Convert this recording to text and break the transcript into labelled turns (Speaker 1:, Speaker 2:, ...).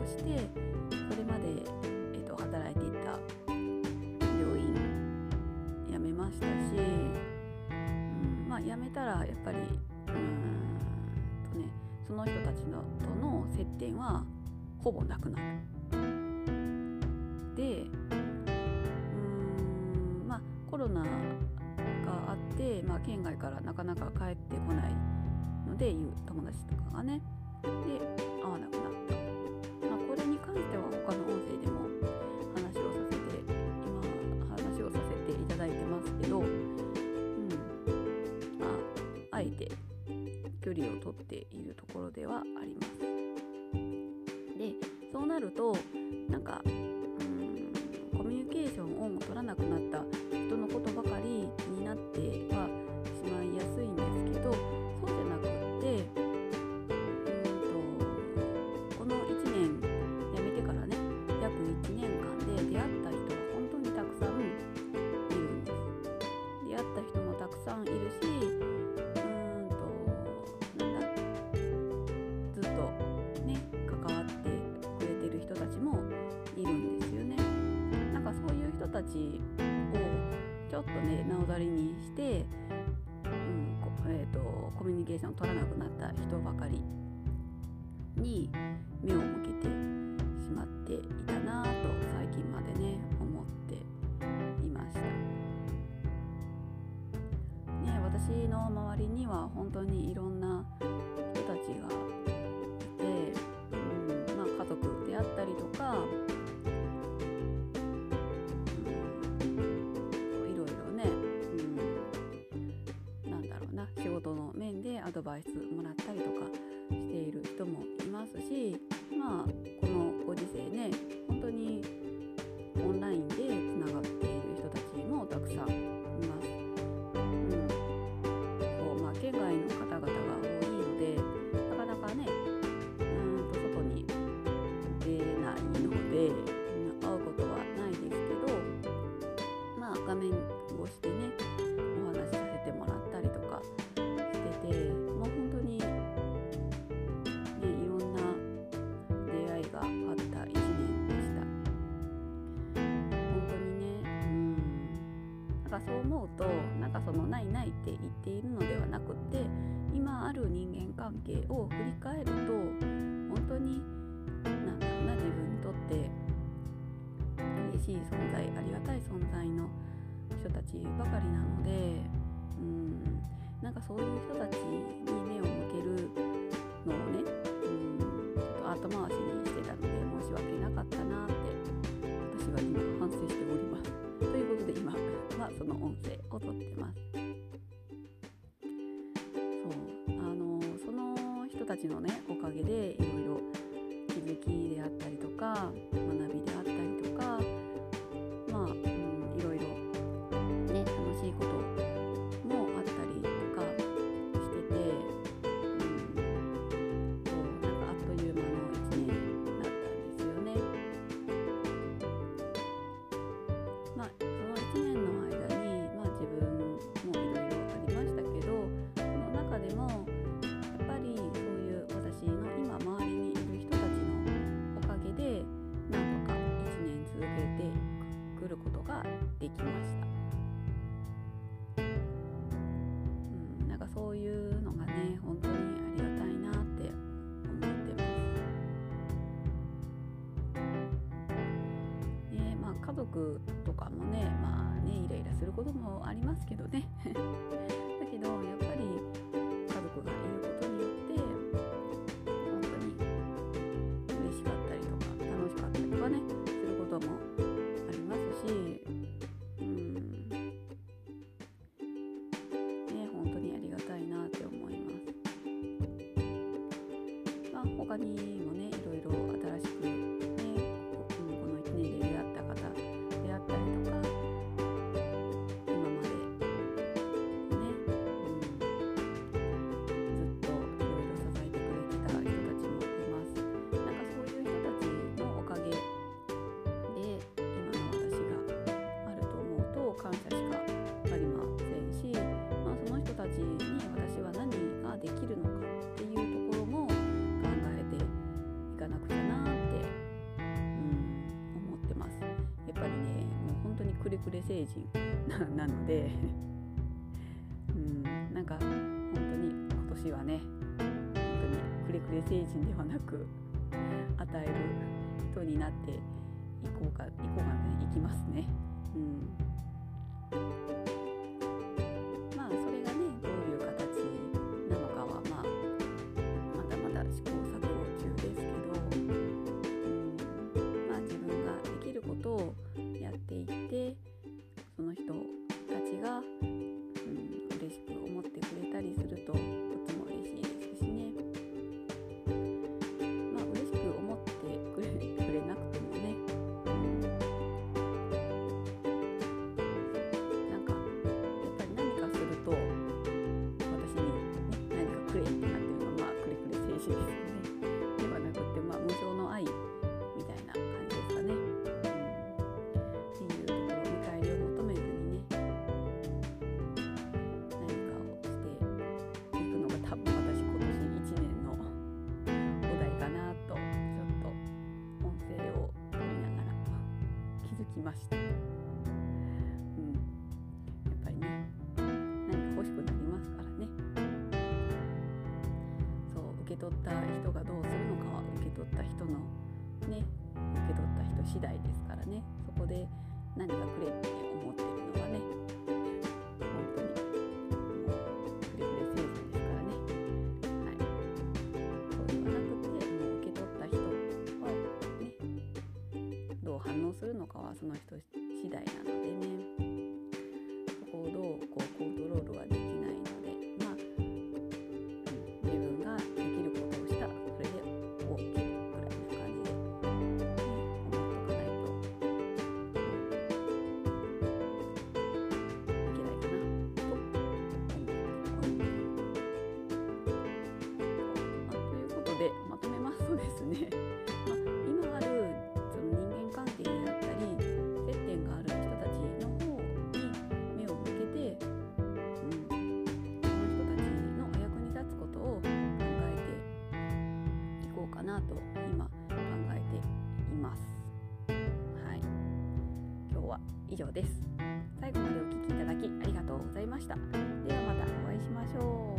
Speaker 1: をしてそれまで、えーと、働いていた病院辞めましたし、うんまあ、辞めたらやっぱりうんと、ね、その人たちのとの接点はほぼなくなる。でうんまあコロナがあって、まあ、県外からなかなか帰ってこないので友達とかがねで会わなくなった、関しては他の音声でも話をさせて今話をさせていただいてますけど、うん。まあ、あえて距離をとっているところではあります。でそうなるとなんか年間で出会った人が本当にたくさんいるんです出会った人もたくさんいるしうーんとなんだずっとね関わってくれてる人たちもいるんですよね。なんかそういう人たちをちょっとねなおざりにして、うんえーと、とコミュニケーションを取らなくなった人ばかりに目を向けてしまっていたなぁと最近までね思っていました。ね私の周りには本当にいろんな人たちがいて、うんまあ、家族であったりとか仕事の面でアドバイスもらったりとかしている人もいますしまあご時世ね本当にオンラインでつながっている人たちもたくさんいます。うんそうまあ、県外の方々が多いのでなかなかねうんと外に出ないので会うことはないですけどまあ画面越しでねそう思うとなんかそのないないって言っているのではなくって今ある人間関係を振り返ると本当になんだろうな自分にとって嬉しい存在ありがたい存在の人たちばかりなのでうんなんかそういう人たちに目を向けるのをねうんちょっと後回しに音声を撮ってます。そうあのその人たちのねおかげでいろいろ気づきであったりとか学びであったりそういうのがね本当にありがたいなって思ってます。ねまあ家族とかもねまあねイライラすることもありますけどね。だけどやっぱり家族がいることによって本当に嬉しかったりとか楽しかったりとかねすることも他にくれ成人 なので うんなんか本当に今年はね本当にくれくれ星人ではなく与える人になっていこうかいこうかねいきますね。うんですよね。ではなくてまあ無償の愛みたいな感じですかね、うん、っていうところ見返りを求めずにね何かをしていくのが多分私今年1年のお題かなとちょっと音声を取りながら気づきました。取った人がどうするのかは受け取った人のね受け取った人次第ですからね。そこで何かくれって思ってるのはね本当にもうくれくれ成人ですからね。はい。そうではなくてもう受け取った人はねどう反応するのかはその人次第なのでね。そこをどうこうコントロールはでき ますとですねと今考えています。はい。今日は以上です。最後までお聴きいただきありがとうございました。ではまたお会いしましょう。